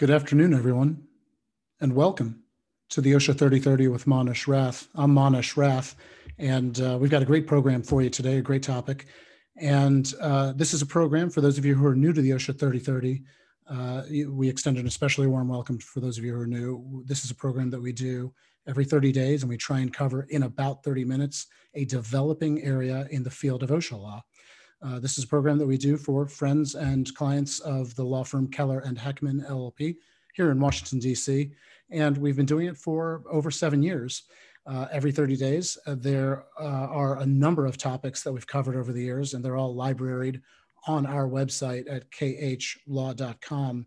Good afternoon, everyone, and welcome to the OSHA 3030 with Manesh Rath. I'm Manesh Rath, and uh, we've got a great program for you today, a great topic. And uh, this is a program for those of you who are new to the OSHA 3030. Uh, we extend an especially warm welcome for those of you who are new. This is a program that we do every 30 days, and we try and cover in about 30 minutes a developing area in the field of OSHA law. Uh, this is a program that we do for friends and clients of the law firm Keller and Heckman LLP here in Washington, D.C. And we've been doing it for over seven years. Uh, every 30 days, uh, there uh, are a number of topics that we've covered over the years, and they're all libraried on our website at khlaw.com.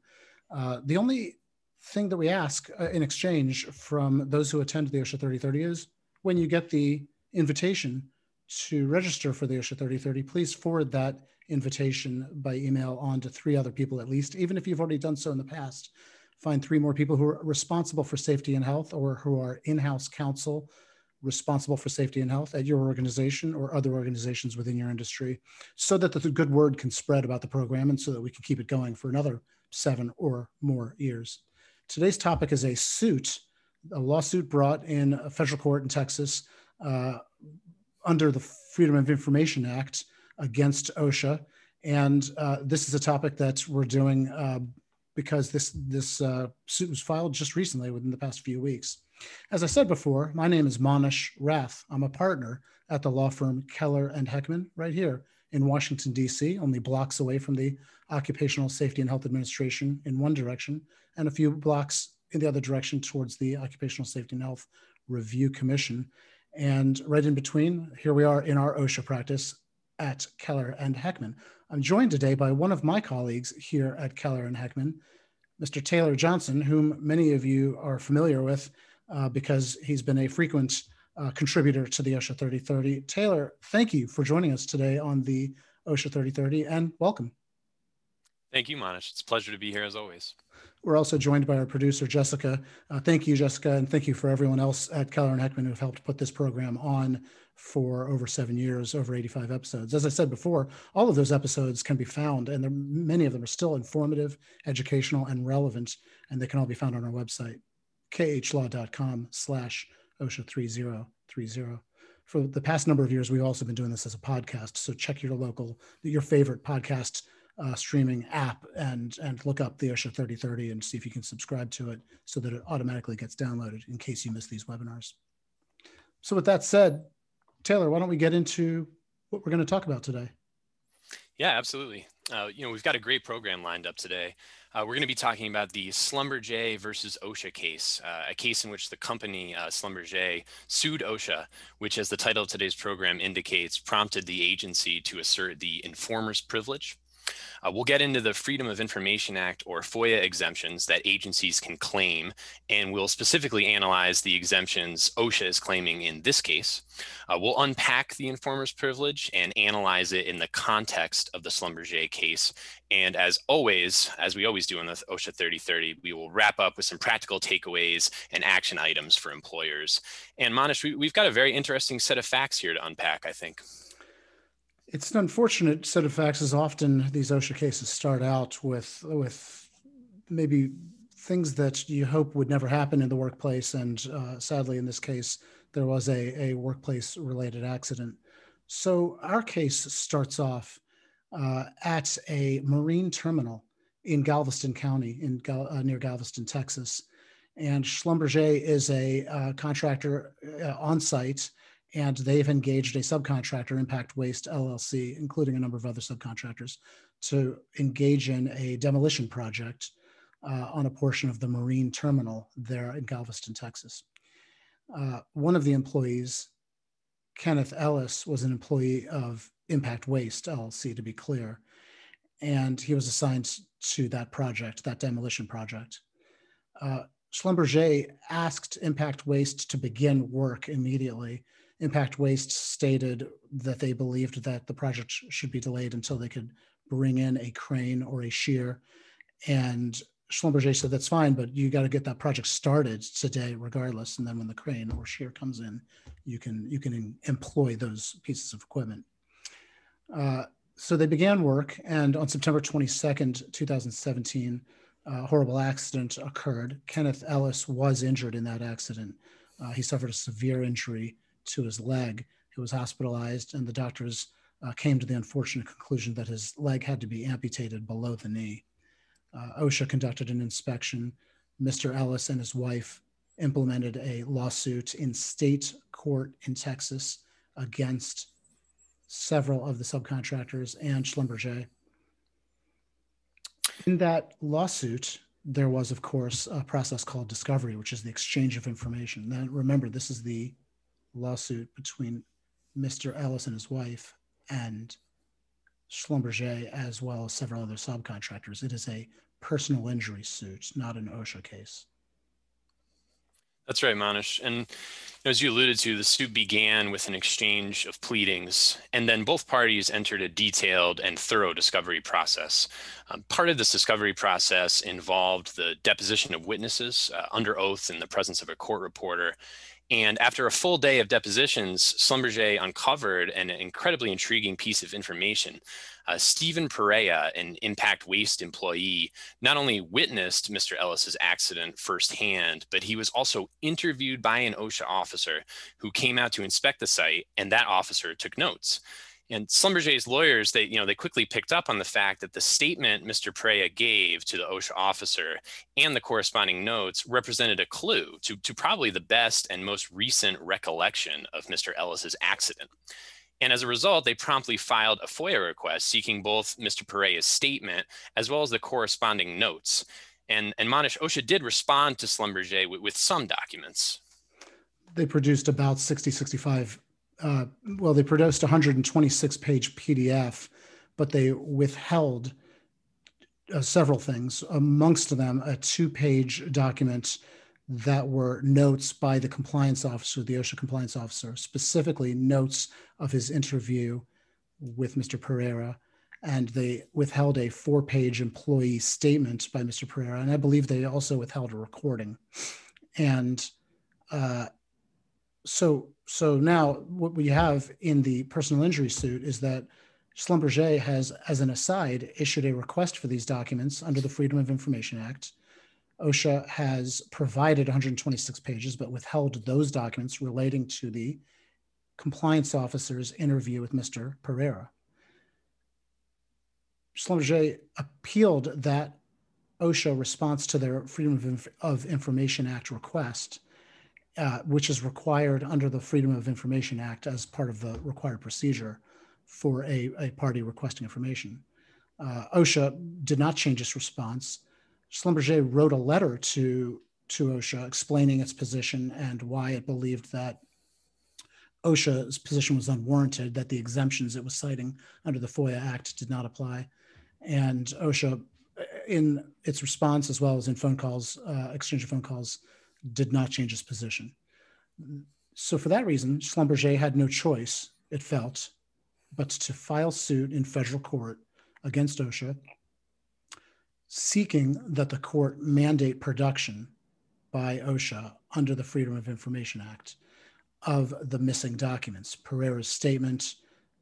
Uh, the only thing that we ask in exchange from those who attend the OSHA 3030 is when you get the invitation to register for the OSHA 3030, please forward that invitation by email on to three other people at least, even if you've already done so in the past. Find three more people who are responsible for safety and health or who are in house counsel responsible for safety and health at your organization or other organizations within your industry so that the good word can spread about the program and so that we can keep it going for another seven or more years. Today's topic is a suit, a lawsuit brought in a federal court in Texas uh, under the Freedom of Information Act against OSHA. And uh, this is a topic that we're doing uh, because this, this uh, suit was filed just recently within the past few weeks. As I said before, my name is Manesh Rath. I'm a partner at the law firm Keller and Heckman right here in Washington, D.C., only blocks away from the Occupational Safety and Health Administration in one direction and a few blocks in the other direction towards the Occupational Safety and Health Review Commission. And right in between, here we are in our OSHA practice at Keller and Heckman. I'm joined today by one of my colleagues here at Keller and Heckman, Mr. Taylor Johnson, whom many of you are familiar with uh, because he's been a frequent uh, contributor to the OSHA 3030. Taylor, thank you for joining us today on the OSHA 3030 and welcome. Thank you, Manesh. It's a pleasure to be here as always. We're also joined by our producer, Jessica. Uh, thank you, Jessica, and thank you for everyone else at Keller and Heckman who've helped put this program on for over seven years, over 85 episodes. As I said before, all of those episodes can be found, and many of them are still informative, educational, and relevant, and they can all be found on our website, khlaw.com slash OSHA 3030. For the past number of years, we've also been doing this as a podcast, so check your local, your favorite podcast uh, streaming app and and look up the OSHA 3030 and see if you can subscribe to it so that it automatically gets downloaded in case you miss these webinars. So with that said, Taylor, why don't we get into what we're going to talk about today? Yeah, absolutely. Uh, you know, we've got a great program lined up today. Uh, we're going to be talking about the Schlumberger versus OSHA case, uh, a case in which the company uh, sued OSHA, which, as the title of today's program indicates, prompted the agency to assert the informer's privilege uh, we'll get into the Freedom of Information Act or FOIA exemptions that agencies can claim, and we'll specifically analyze the exemptions OSHA is claiming in this case. Uh, we'll unpack the informer's privilege and analyze it in the context of the Schlumberger case. And as always, as we always do in the OSHA 3030, we will wrap up with some practical takeaways and action items for employers. And Manesh, we, we've got a very interesting set of facts here to unpack, I think. It's an unfortunate set of facts, as often these OSHA cases start out with with maybe things that you hope would never happen in the workplace, and uh, sadly, in this case, there was a, a workplace related accident. So our case starts off uh, at a marine terminal in Galveston County, in uh, near Galveston, Texas, and Schlumberger is a uh, contractor uh, on site and they've engaged a subcontractor, Impact Waste LLC, including a number of other subcontractors, to engage in a demolition project uh, on a portion of the marine terminal there in Galveston, Texas. Uh, one of the employees, Kenneth Ellis, was an employee of Impact Waste LLC, to be clear, and he was assigned to that project, that demolition project. Uh, Schlumberger asked Impact Waste to begin work immediately Impact Waste stated that they believed that the project should be delayed until they could bring in a crane or a shear. And Schlumberger said, that's fine, but you got to get that project started today regardless. And then when the crane or shear comes in, you can, you can employ those pieces of equipment. Uh, so they began work and on September 22nd, 2017, a horrible accident occurred. Kenneth Ellis was injured in that accident. Uh, he suffered a severe injury to his leg. He was hospitalized, and the doctors uh, came to the unfortunate conclusion that his leg had to be amputated below the knee. Uh, OSHA conducted an inspection. Mr. Ellis and his wife implemented a lawsuit in state court in Texas against several of the subcontractors and Schlumberger. In that lawsuit, there was, of course, a process called discovery, which is the exchange of information. Then remember, this is the lawsuit between Mr. Ellis and his wife and Schlumberger, as well as several other subcontractors. It is a personal injury suit, not an OSHA case. That's right, Manesh. And as you alluded to, the suit began with an exchange of pleadings, and then both parties entered a detailed and thorough discovery process. Um, part of this discovery process involved the deposition of witnesses uh, under oath in the presence of a court reporter. And after a full day of depositions, Schlumberger uncovered an incredibly intriguing piece of information uh, Stephen Perea, an impact waste employee, not only witnessed Mr. Ellis's accident firsthand, but he was also interviewed by an OSHA officer who came out to inspect the site, and that officer took notes. And Schlumberger's lawyers, they, you know, they quickly picked up on the fact that the statement Mr. Perea gave to the OSHA officer and the corresponding notes represented a clue to, to probably the best and most recent recollection of Mr. Ellis's accident. And as a result, they promptly filed a FOIA request seeking both Mr. Perea's statement as well as the corresponding notes. And, and Manesh OSHA did respond to Schlumberger with, with some documents. They produced about 60, 65, uh, well, they produced 126 page PDF, but they withheld uh, several things, amongst them a two page document that were notes by the compliance officer, the OSHA compliance officer, specifically notes of his interview with Mr. Pereira. And they withheld a four page employee statement by Mr. Pereira. And I believe they also withheld a recording. And uh, so, so now what we have in the personal injury suit is that Schlumberger has, as an aside, issued a request for these documents under the Freedom of Information Act OSHA has provided 126 pages, but withheld those documents relating to the compliance officer's interview with Mr. Pereira. Schlumberger appealed that OSHA response to their Freedom of, Inf of Information Act request, uh, which is required under the Freedom of Information Act as part of the required procedure for a, a party requesting information. Uh, OSHA did not change its response Schlumberger wrote a letter to, to OSHA explaining its position and why it believed that OSHA's position was unwarranted, that the exemptions it was citing under the FOIA Act did not apply. And OSHA, in its response, as well as in phone calls, uh, exchange of phone calls, did not change its position. So, for that reason, Schlumberger had no choice, it felt, but to file suit in federal court against OSHA seeking that the court mandate production by OSHA under the Freedom of Information Act of the missing documents. Pereira's statement,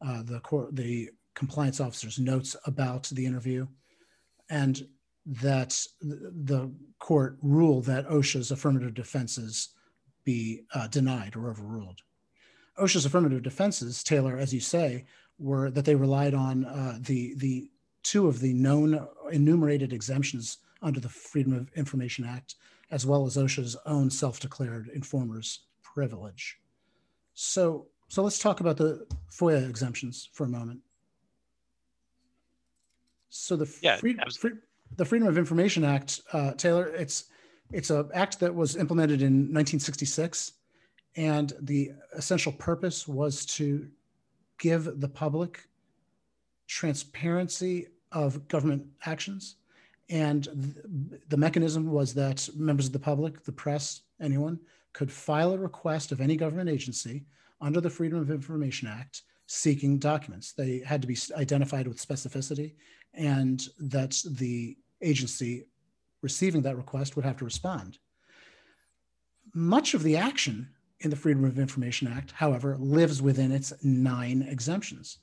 uh, the court, the compliance officer's notes about the interview, and that the court rule that OSHA's affirmative defenses be uh, denied or overruled. OSHA's affirmative defenses, Taylor, as you say, were that they relied on uh, the the two of the known enumerated exemptions under the Freedom of Information Act, as well as OSHA's own self-declared informer's privilege. So, so let's talk about the FOIA exemptions for a moment. So the yeah, free, free, the Freedom of Information Act, uh, Taylor, it's it's an act that was implemented in 1966, and the essential purpose was to give the public transparency of government actions. And th- the mechanism was that members of the public, the press, anyone could file a request of any government agency under the Freedom of Information Act seeking documents. They had to be identified with specificity, and that the agency receiving that request would have to respond. Much of the action in the Freedom of Information Act, however, lives within its nine exemptions.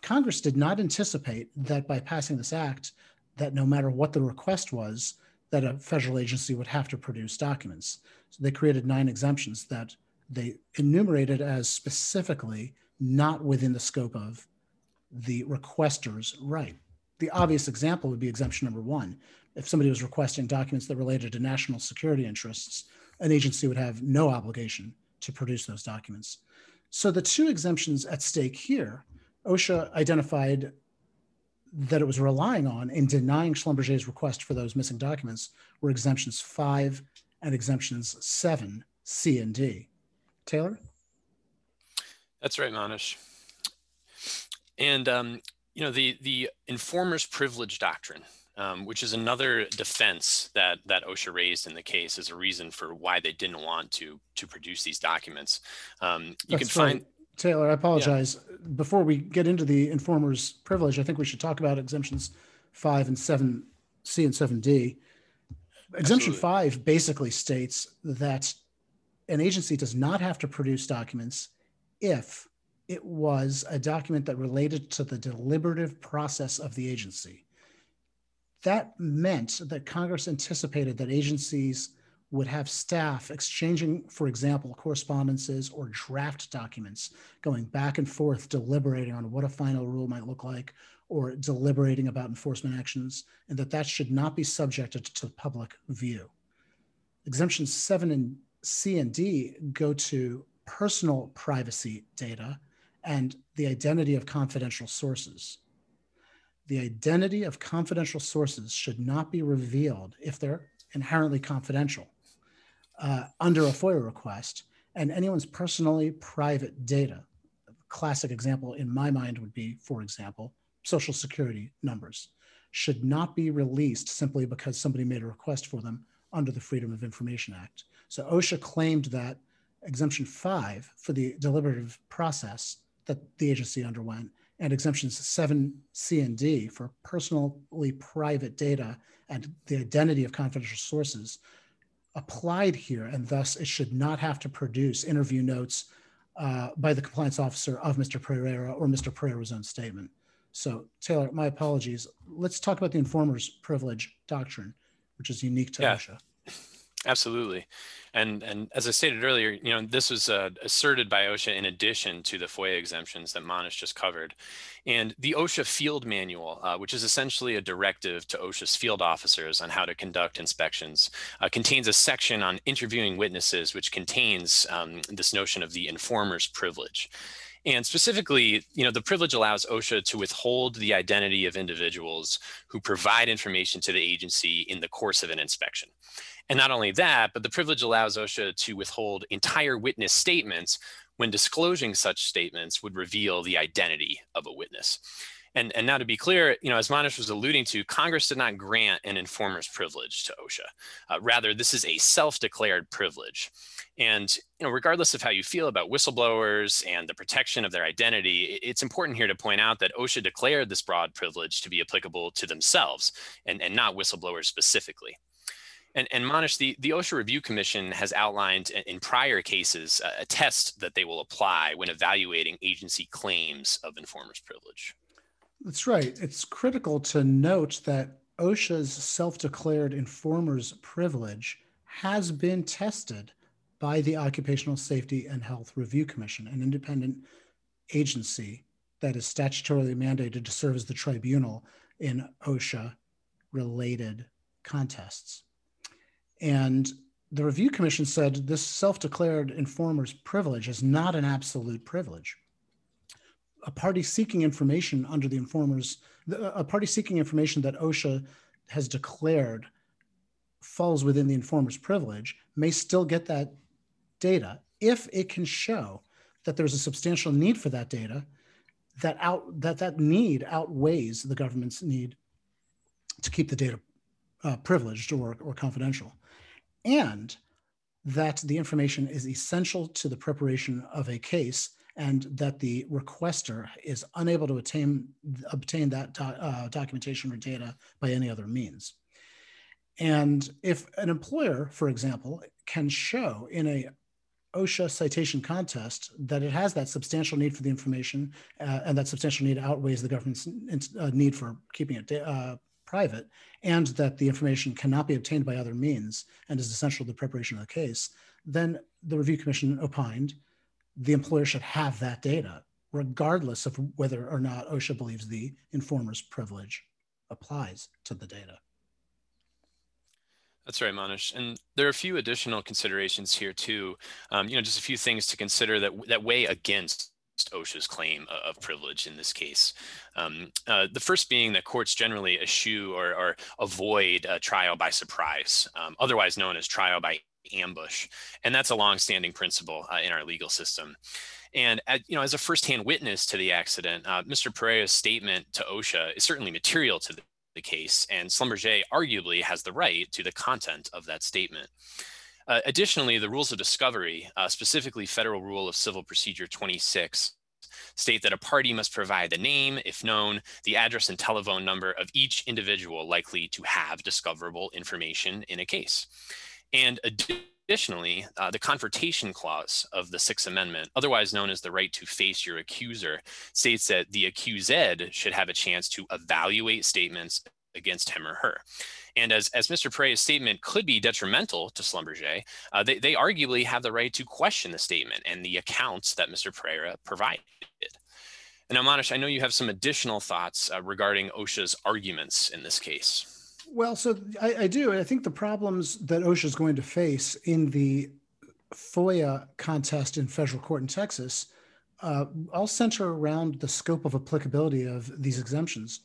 Congress did not anticipate that by passing this act, that no matter what the request was, that a federal agency would have to produce documents. So they created nine exemptions that they enumerated as specifically not within the scope of the requester's right. The obvious example would be exemption number one. If somebody was requesting documents that related to national security interests, an agency would have no obligation to produce those documents. So the two exemptions at stake here, OSHA identified that it was relying on in denying Schlumberger's request for those missing documents were exemptions five and exemptions seven, C and D. Taylor? That's right, Manesh. And um, you know the the informer's privilege doctrine, um, which is another defense that that OSHA raised in the case as a reason for why they didn't want to to produce these documents. Um, you That's can right. find Taylor, I apologize. Before we get into the informer's privilege, I think we should talk about exemptions five and seven, C and seven D. Exemption Absolutely. five basically states that an agency does not have to produce documents if it was a document that related to the deliberative process of the agency. That meant that Congress anticipated that agencies would have staff exchanging, for example, correspondences or draft documents, going back and forth, deliberating on what a final rule might look like, or deliberating about enforcement actions, and that that should not be subjected to public view. Exemptions 7 and C and D go to personal privacy data and the identity of confidential sources. The identity of confidential sources should not be revealed if they're inherently confidential uh, under a FOIA request, and anyone's personally private data. A classic example in my mind would be, for example, social security numbers should not be released simply because somebody made a request for them under the Freedom of Information Act. So OSHA claimed that exemption five for the deliberative process that the agency underwent and exemptions 7C and D for personally private data and the identity of confidential sources applied here, and thus it should not have to produce interview notes uh, by the compliance officer of Mr. Pereira or Mr. Pereira's own statement. So, Taylor, my apologies. Let's talk about the informer's privilege doctrine, which is unique to Yeah. OSHA. Absolutely, and and as I stated earlier, you know this was uh, asserted by OSHA in addition to the FOIA exemptions that Manesh just covered, and the OSHA Field Manual, uh, which is essentially a directive to OSHA's field officers on how to conduct inspections, uh, contains a section on interviewing witnesses, which contains um, this notion of the informer's privilege. And specifically, you know, the privilege allows OSHA to withhold the identity of individuals who provide information to the agency in the course of an inspection. And not only that, but the privilege allows OSHA to withhold entire witness statements when disclosing such statements would reveal the identity of a witness. And, and now to be clear, you know, as Manesh was alluding to, Congress did not grant an informer's privilege to OSHA. Uh, rather, this is a self-declared privilege. And you know, regardless of how you feel about whistleblowers and the protection of their identity, it's important here to point out that OSHA declared this broad privilege to be applicable to themselves and, and not whistleblowers specifically. And, and Manesh, the, the OSHA Review Commission has outlined in prior cases a, a test that they will apply when evaluating agency claims of informer's privilege. That's right. It's critical to note that OSHA's self declared informer's privilege has been tested by the Occupational Safety and Health Review Commission, an independent agency that is statutorily mandated to serve as the tribunal in OSHA related contests. And the Review Commission said this self declared informer's privilege is not an absolute privilege. A party seeking information under the informer's, a party seeking information that OSHA has declared falls within the informer's privilege may still get that data if it can show that there's a substantial need for that data that out that that need outweighs the government's need to keep the data uh, privileged or, or confidential and that the information is essential to the preparation of a case and that the requester is unable to attain, obtain that do, uh, documentation or data by any other means. And if an employer, for example, can show in a OSHA citation contest that it has that substantial need for the information uh, and that substantial need outweighs the government's uh, need for keeping it uh, private and that the information cannot be obtained by other means and is essential to the preparation of the case, then the review commission opined the employer should have that data, regardless of whether or not OSHA believes the informer's privilege applies to the data. That's right, Manesh. And there are a few additional considerations here too. Um, you know, just a few things to consider that that weigh against OSHA's claim of privilege in this case. Um, uh, the first being that courts generally eschew or, or avoid trial by surprise, um, otherwise known as trial by ambush. And that's a longstanding principle uh, in our legal system. And at, you know, as a firsthand witness to the accident, uh, Mr. Pereira's statement to OSHA is certainly material to the the case, and Schlumberger arguably has the right to the content of that statement. Uh, additionally, the rules of discovery, uh, specifically Federal Rule of Civil Procedure 26, state that a party must provide the name, if known, the address and telephone number of each individual likely to have discoverable information in a case. And Additionally, uh, the confrontation clause of the Sixth Amendment, otherwise known as the right to face your accuser, states that the accused should have a chance to evaluate statements against him or her. And as, as Mr. Pereira's statement could be detrimental to Schlumberger, uh, they, they arguably have the right to question the statement and the accounts that Mr. Pereira provided. And now, Manesh, I know you have some additional thoughts uh, regarding OSHA's arguments in this case. Well, so I, I do. I think the problems that OSHA is going to face in the FOIA contest in federal court in Texas uh, all center around the scope of applicability of these exemptions.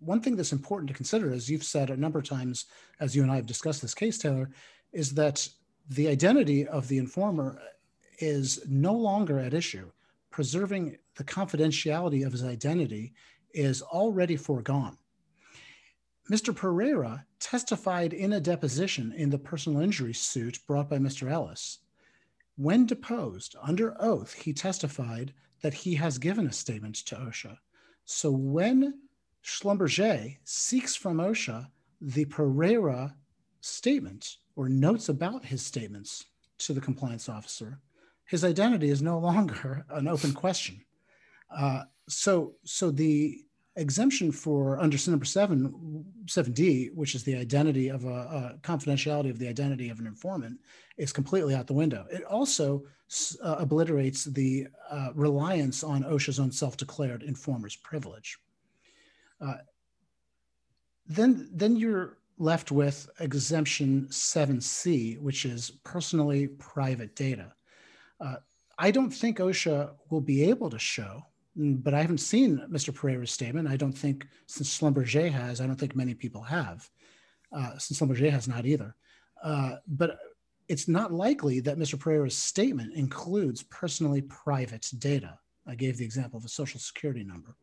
One thing that's important to consider, as you've said a number of times, as you and I have discussed this case, Taylor, is that the identity of the informer is no longer at issue. Preserving the confidentiality of his identity is already foregone. Mr. Pereira testified in a deposition in the personal injury suit brought by Mr. Ellis. When deposed under oath, he testified that he has given a statement to OSHA. So when Schlumberger seeks from OSHA the Pereira statement or notes about his statements to the compliance officer, his identity is no longer an open question. Uh, so, so the exemption for under number seven, 7D, which is the identity of a, a, confidentiality of the identity of an informant, is completely out the window. It also uh, obliterates the uh, reliance on OSHA's own self-declared informer's privilege. Uh, then, then you're left with exemption 7C, which is personally private data. Uh, I don't think OSHA will be able to show Mm, but I haven't seen Mr. Pereira's statement. I don't think since Schlumberger has, I don't think many people have, uh, since Schlumberger has not either. Uh, but it's not likely that Mr. Pereira's statement includes personally private data. I gave the example of a social security number.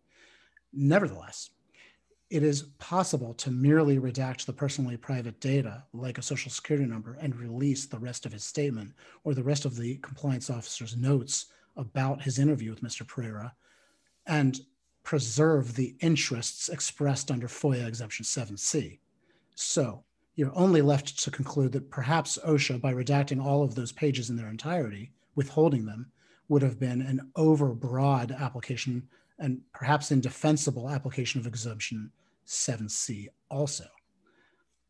Nevertheless, it is possible to merely redact the personally private data, like a social security number, and release the rest of his statement or the rest of the compliance officer's notes about his interview with Mr. Pereira and preserve the interests expressed under FOIA Exemption 7C. So you're only left to conclude that perhaps OSHA, by redacting all of those pages in their entirety, withholding them, would have been an overbroad application and perhaps indefensible application of Exemption 7C also.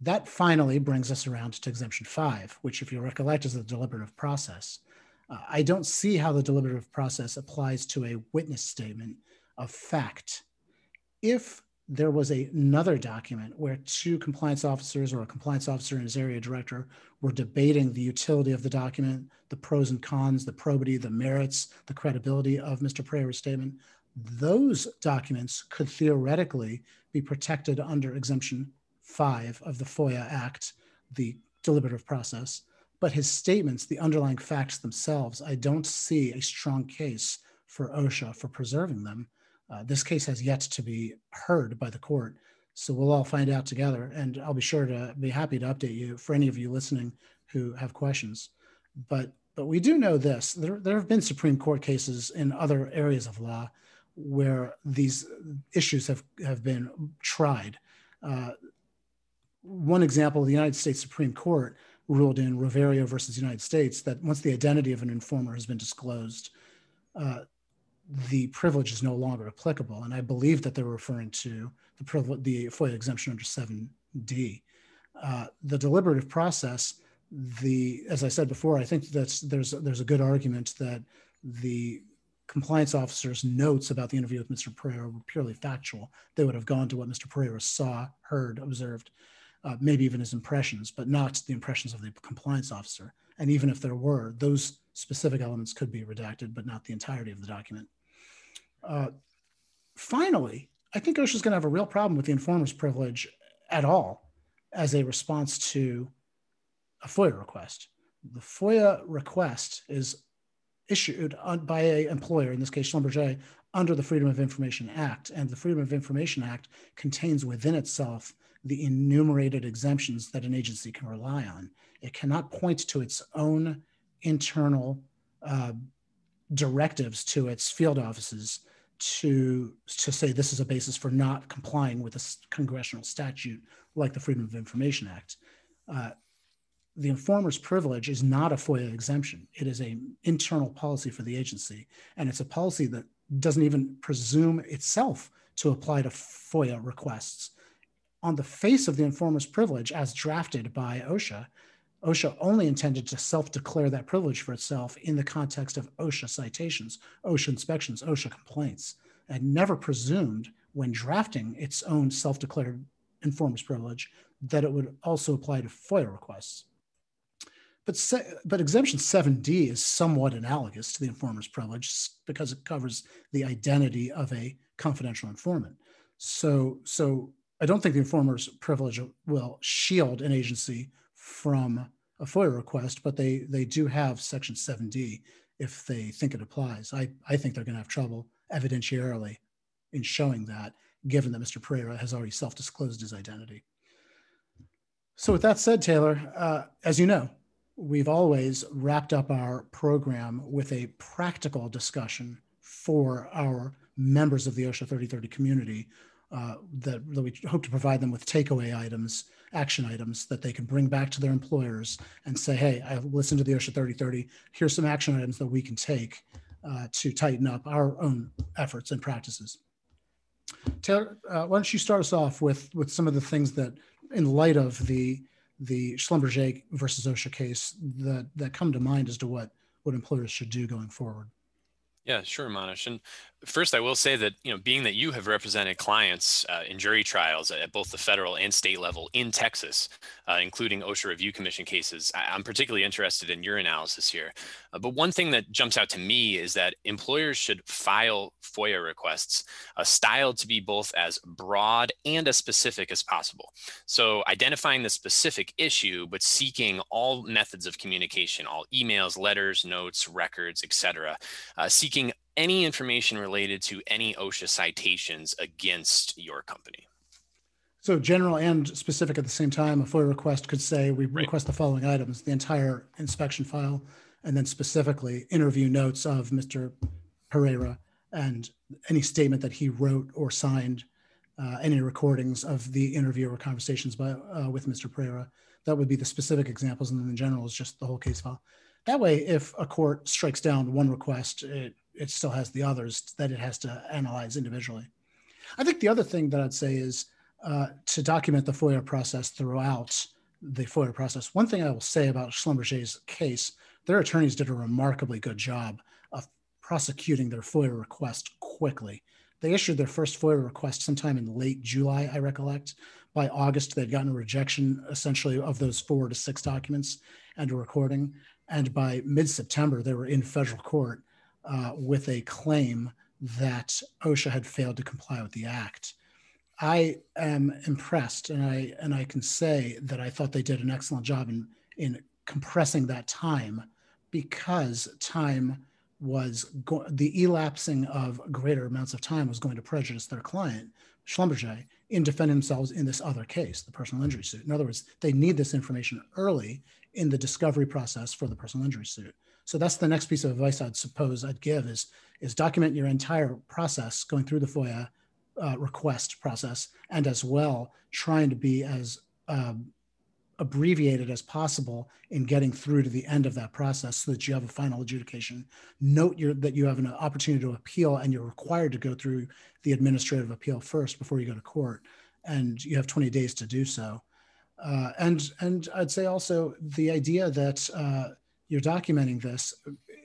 That finally brings us around to Exemption 5, which, if you recollect, is the deliberative process. Uh, I don't see how the deliberative process applies to a witness statement of fact. If there was a, another document where two compliance officers or a compliance officer and his area director were debating the utility of the document, the pros and cons, the probity, the merits, the credibility of Mr. Pereira's statement, those documents could theoretically be protected under Exemption 5 of the FOIA Act, the deliberative process. But his statements, the underlying facts themselves, I don't see a strong case for OSHA for preserving them uh, this case has yet to be heard by the court. So we'll all find out together. And I'll be sure to be happy to update you for any of you listening who have questions. But but we do know this. There, there have been Supreme Court cases in other areas of law where these issues have, have been tried. Uh, one example, the United States Supreme Court ruled in Roviaro versus United States that once the identity of an informer has been disclosed, uh, the privilege is no longer applicable. And I believe that they're referring to the, the FOIA exemption under 7D. Uh, the deliberative process, the as I said before, I think that's there's there's a good argument that the compliance officer's notes about the interview with Mr. Pereira were purely factual. They would have gone to what Mr. Pereira saw, heard, observed, uh, maybe even his impressions, but not the impressions of the compliance officer. And even if there were, those specific elements could be redacted, but not the entirety of the document. Uh, finally, I think OSHA is going to have a real problem with the informer's privilege at all as a response to a FOIA request. The FOIA request is issued by a employer, in this case Schlumberger, under the Freedom of Information Act. And the Freedom of Information Act contains within itself the enumerated exemptions that an agency can rely on. It cannot point to its own internal uh, directives to its field offices to, to say this is a basis for not complying with a congressional statute like the Freedom of Information Act. Uh, the informer's privilege is not a FOIA exemption. It is an internal policy for the agency, and it's a policy that doesn't even presume itself to apply to FOIA requests. On the face of the informer's privilege, as drafted by OSHA, OSHA only intended to self declare that privilege for itself in the context of OSHA citations, OSHA inspections, OSHA complaints, and never presumed when drafting its own self declared informer's privilege that it would also apply to FOIA requests. But, se- but exemption 7D is somewhat analogous to the informer's privilege because it covers the identity of a confidential informant. So, so I don't think the informer's privilege will shield an agency from a FOIA request, but they, they do have section 7D if they think it applies. I, I think they're going to have trouble evidentiarily in showing that, given that Mr. Pereira has already self disclosed his identity. So, with that said, Taylor, uh, as you know, we've always wrapped up our program with a practical discussion for our members of the OSHA 3030 community uh, that, that, we hope to provide them with takeaway items, action items that they can bring back to their employers and say, hey, I listened to the OSHA 3030. Here's some action items that we can take uh, to tighten up our own efforts and practices. Taylor, uh, why don't you start us off with, with some of the things that, in light of the the Schlumberger versus OSHA case that that come to mind as to what what employers should do going forward? Yeah, sure, Manesh. And First, I will say that you know, being that you have represented clients uh, in jury trials at both the federal and state level in Texas, uh, including OSHA Review Commission cases, I- am particularly interested in your analysis here. Uh, but one thing that jumps out to me is that employers should file FOIA requests uh, styled to be both as broad and as specific as possible. So, identifying the specific issue, but seeking all methods of communication, all emails, letters, notes, records, etc., uh, seeking any information related to any OSHA citations against your company. So general and specific at the same time, a FOIA request could say we right. request the following items, the entire inspection file, and then specifically interview notes of Mr. Pereira and any statement that he wrote or signed, uh, any recordings of the interview or conversations by, uh, with Mr. Pereira. That would be the specific examples, and then the general is just the whole case file. That way, if a court strikes down one request, it it still has the others that it has to analyze individually. I think the other thing that I'd say is uh, to document the FOIA process throughout the FOIA process. One thing I will say about Schlumberger's case, their attorneys did a remarkably good job of prosecuting their FOIA request quickly. They issued their first FOIA request sometime in late July, I recollect. By August, they'd gotten a rejection essentially of those four to six documents and a recording. And by mid September, they were in federal court uh, with a claim that OSHA had failed to comply with the act. I am impressed, and I and I can say that I thought they did an excellent job in in compressing that time, because time was go- the elapsing of greater amounts of time was going to prejudice their client, Schlumberger, in defending themselves in this other case, the personal injury suit. In other words, they need this information early in the discovery process for the personal injury suit. So that's the next piece of advice I'd suppose I'd give is, is document your entire process going through the FOIA uh, request process and as well trying to be as um, abbreviated as possible in getting through to the end of that process so that you have a final adjudication. Note your, that you have an opportunity to appeal and you're required to go through the administrative appeal first before you go to court. And you have 20 days to do so. Uh, and, and I'd say also the idea that uh, you're documenting this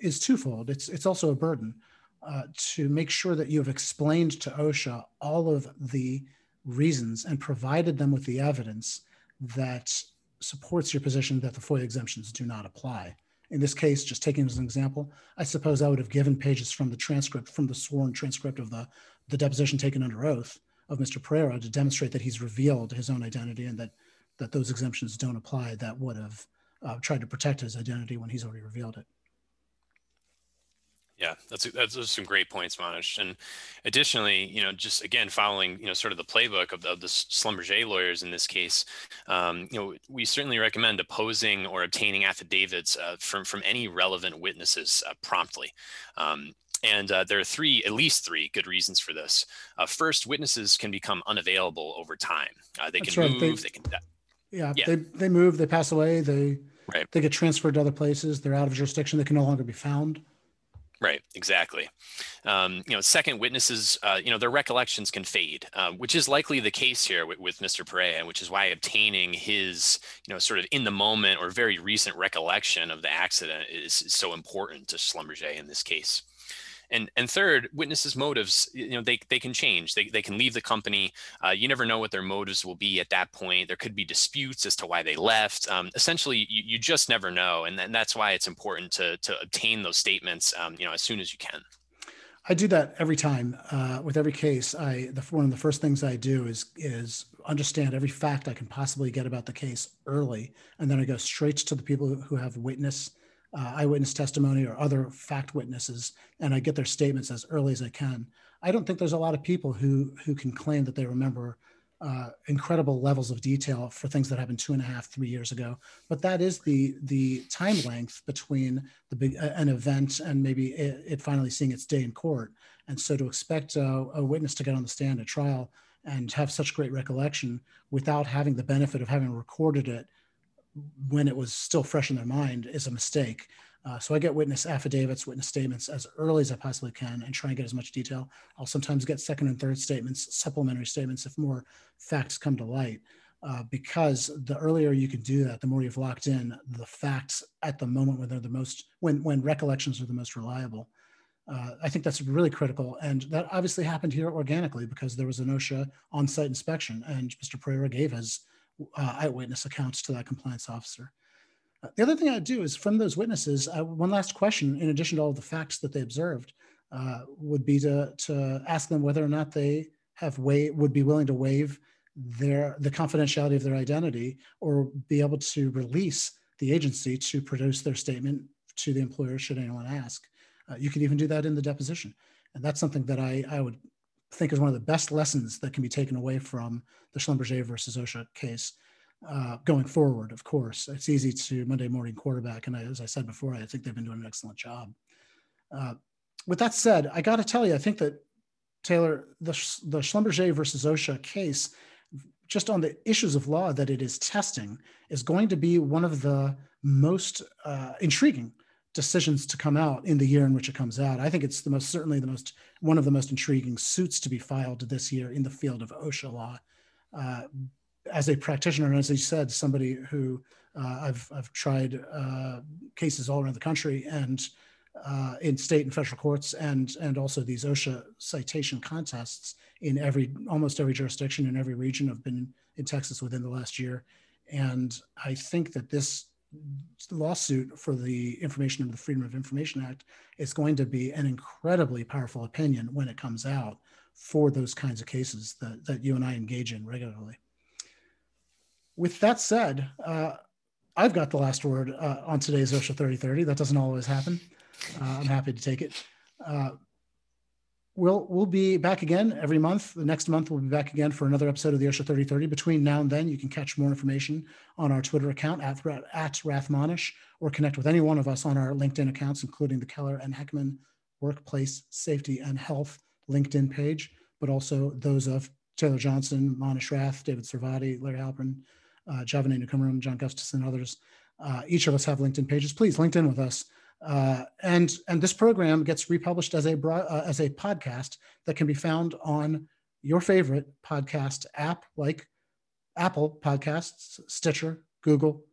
is twofold. It's, it's also a burden uh, to make sure that you have explained to OSHA all of the reasons and provided them with the evidence that supports your position that the FOIA exemptions do not apply. In this case, just taking as an example, I suppose I would have given pages from the transcript, from the sworn transcript of the, the deposition taken under oath of Mr. Pereira to demonstrate that he's revealed his own identity and that, that those exemptions don't apply that would have uh, tried to protect his identity when he's already revealed it. Yeah, that's that's those some great points, Manesh. And additionally, you know, just again following you know sort of the playbook of the, of the Schlumberger lawyers in this case, um, you know, we certainly recommend opposing or obtaining affidavits uh, from from any relevant witnesses uh, promptly. Um, and uh, there are three, at least three, good reasons for this. Uh, first, witnesses can become unavailable over time. Uh, they That's can right. move. They, they can. Yeah, yeah, they they move. They pass away. They right. They get transferred to other places. They're out of jurisdiction. They can no longer be found. Right, exactly. Um, you know, second, witnesses, uh, you know, their recollections can fade, uh, which is likely the case here with, with Mr. Perea, which is why obtaining his, you know, sort of in the moment or very recent recollection of the accident is, is so important to Schlumberger in this case. And and third, witnesses' motives, you know, they, they can change. They, they can leave the company. Uh, you never know what their motives will be at that point. There could be disputes as to why they left. Um, essentially, you, you just never know, and, and that's why it's important to to obtain those statements, um, you know, as soon as you can. I do that every time uh, with every case. I the one of the first things I do is is understand every fact I can possibly get about the case early, and then I go straight to the people who have witness uh, eyewitness testimony or other fact witnesses, and I get their statements as early as I can. I don't think there's a lot of people who who can claim that they remember uh, incredible levels of detail for things that happened two and a half, three years ago. But that is the the time length between the big uh, an event and maybe it, it, finally seeing its day in court. And so to expect a, a witness to get on the stand at trial and have such great recollection without having the benefit of having recorded it when it was still fresh in their mind is a mistake. Uh, so I get witness affidavits, witness statements as early as I possibly can and try and get as much detail. I'll sometimes get second and third statements, supplementary statements if more facts come to light. Uh, because the earlier you can do that, the more you've locked in the facts at the moment when they're the most, when, when recollections are the most reliable. Uh, I think that's really critical. And that obviously happened here organically because there was an OSHA on site inspection and Mr. Pereira gave his uh, eyewitness accounts to that compliance officer. Uh, the other thing I do is from those witnesses, uh, one last question, in addition to all the facts that they observed, uh, would be to, to ask them whether or not they have way would be willing to waive their the confidentiality of their identity or be able to release the agency to produce their statement to the employer should anyone ask. Uh, you can even do that in the deposition. And that's something that I, I would think is one of the best lessons that can be taken away from the Schlumberger versus OSHA case uh, going forward. Of course, it's easy to Monday morning quarterback, and I, as I said before, I think they've been doing an excellent job. Uh, with that said, I got to tell you, I think that Taylor, the the Schlumberger versus OSHA case, just on the issues of law that it is testing, is going to be one of the most uh, intriguing decisions to come out in the year in which it comes out. I think it's the most certainly the most one of the most intriguing suits to be filed this year in the field of OSHA law. Uh, as a practitioner, and as you said, somebody who uh, I've I've tried uh, cases all around the country and uh, in state and federal courts, and and also these OSHA citation contests in every almost every jurisdiction in every region. I've been in Texas within the last year, and I think that this lawsuit for the Information and the Freedom of Information Act is going to be an incredibly powerful opinion when it comes out for those kinds of cases that, that you and I engage in regularly. With that said, uh, I've got the last word uh, on today's OSHA 3030. That doesn't always happen. Uh, I'm happy to take it. We'll we'll be back again every month. The next month we'll be back again for another episode of the OSHA 3030. Between now and then, you can catch more information on our Twitter account at, at Rathmonish or connect with any one of us on our LinkedIn accounts, including the Keller and Heckman Workplace Safety and Health LinkedIn page, but also those of Taylor Johnson, Manesh Rath, David Sarvadi, Larry Halprin, uh, Javaneh Nekoomaram, John Gustafson, and others. Uh, each of us have LinkedIn pages. Please LinkedIn with us. Uh, and and this program gets republished as a uh, as a podcast that can be found on your favorite podcast app like Apple Podcasts, Stitcher, Google,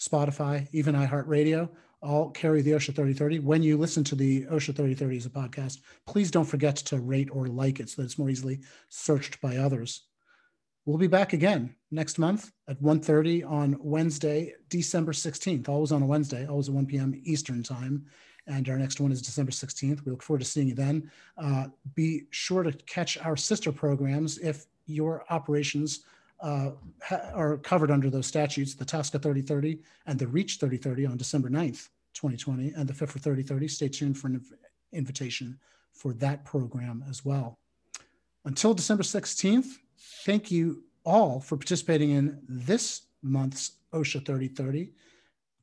Spotify, even iHeartRadio. All carry the OSHA 3030. When you listen to the OSHA 3030 as a podcast, please don't forget to rate or like it so that it's more easily searched by others. We'll be back again next month at 1.30 on Wednesday, December 16th, always on a Wednesday, always at 1 p.m. Eastern time. And our next one is December 16th. We look forward to seeing you then. Uh, be sure to catch our sister programs if your operations uh, are covered under those statutes, the TSCA 3030 and the REACH 3030 on December 9th, 2020, and the fifth FIFRA 3030. Stay tuned for an inv invitation for that program as well. Until December 16th, thank you all for participating in this month's OSHA 3030.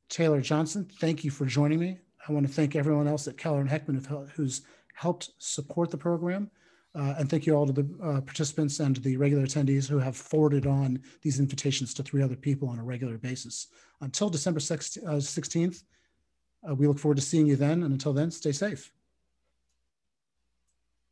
Taylor Johnson, thank you for joining me. I want to thank everyone else at Keller and Heckman who's helped support the program. Uh, and thank you all to the uh, participants and the regular attendees who have forwarded on these invitations to three other people on a regular basis. Until December 16th, uh, we look forward to seeing you then. And until then, stay safe.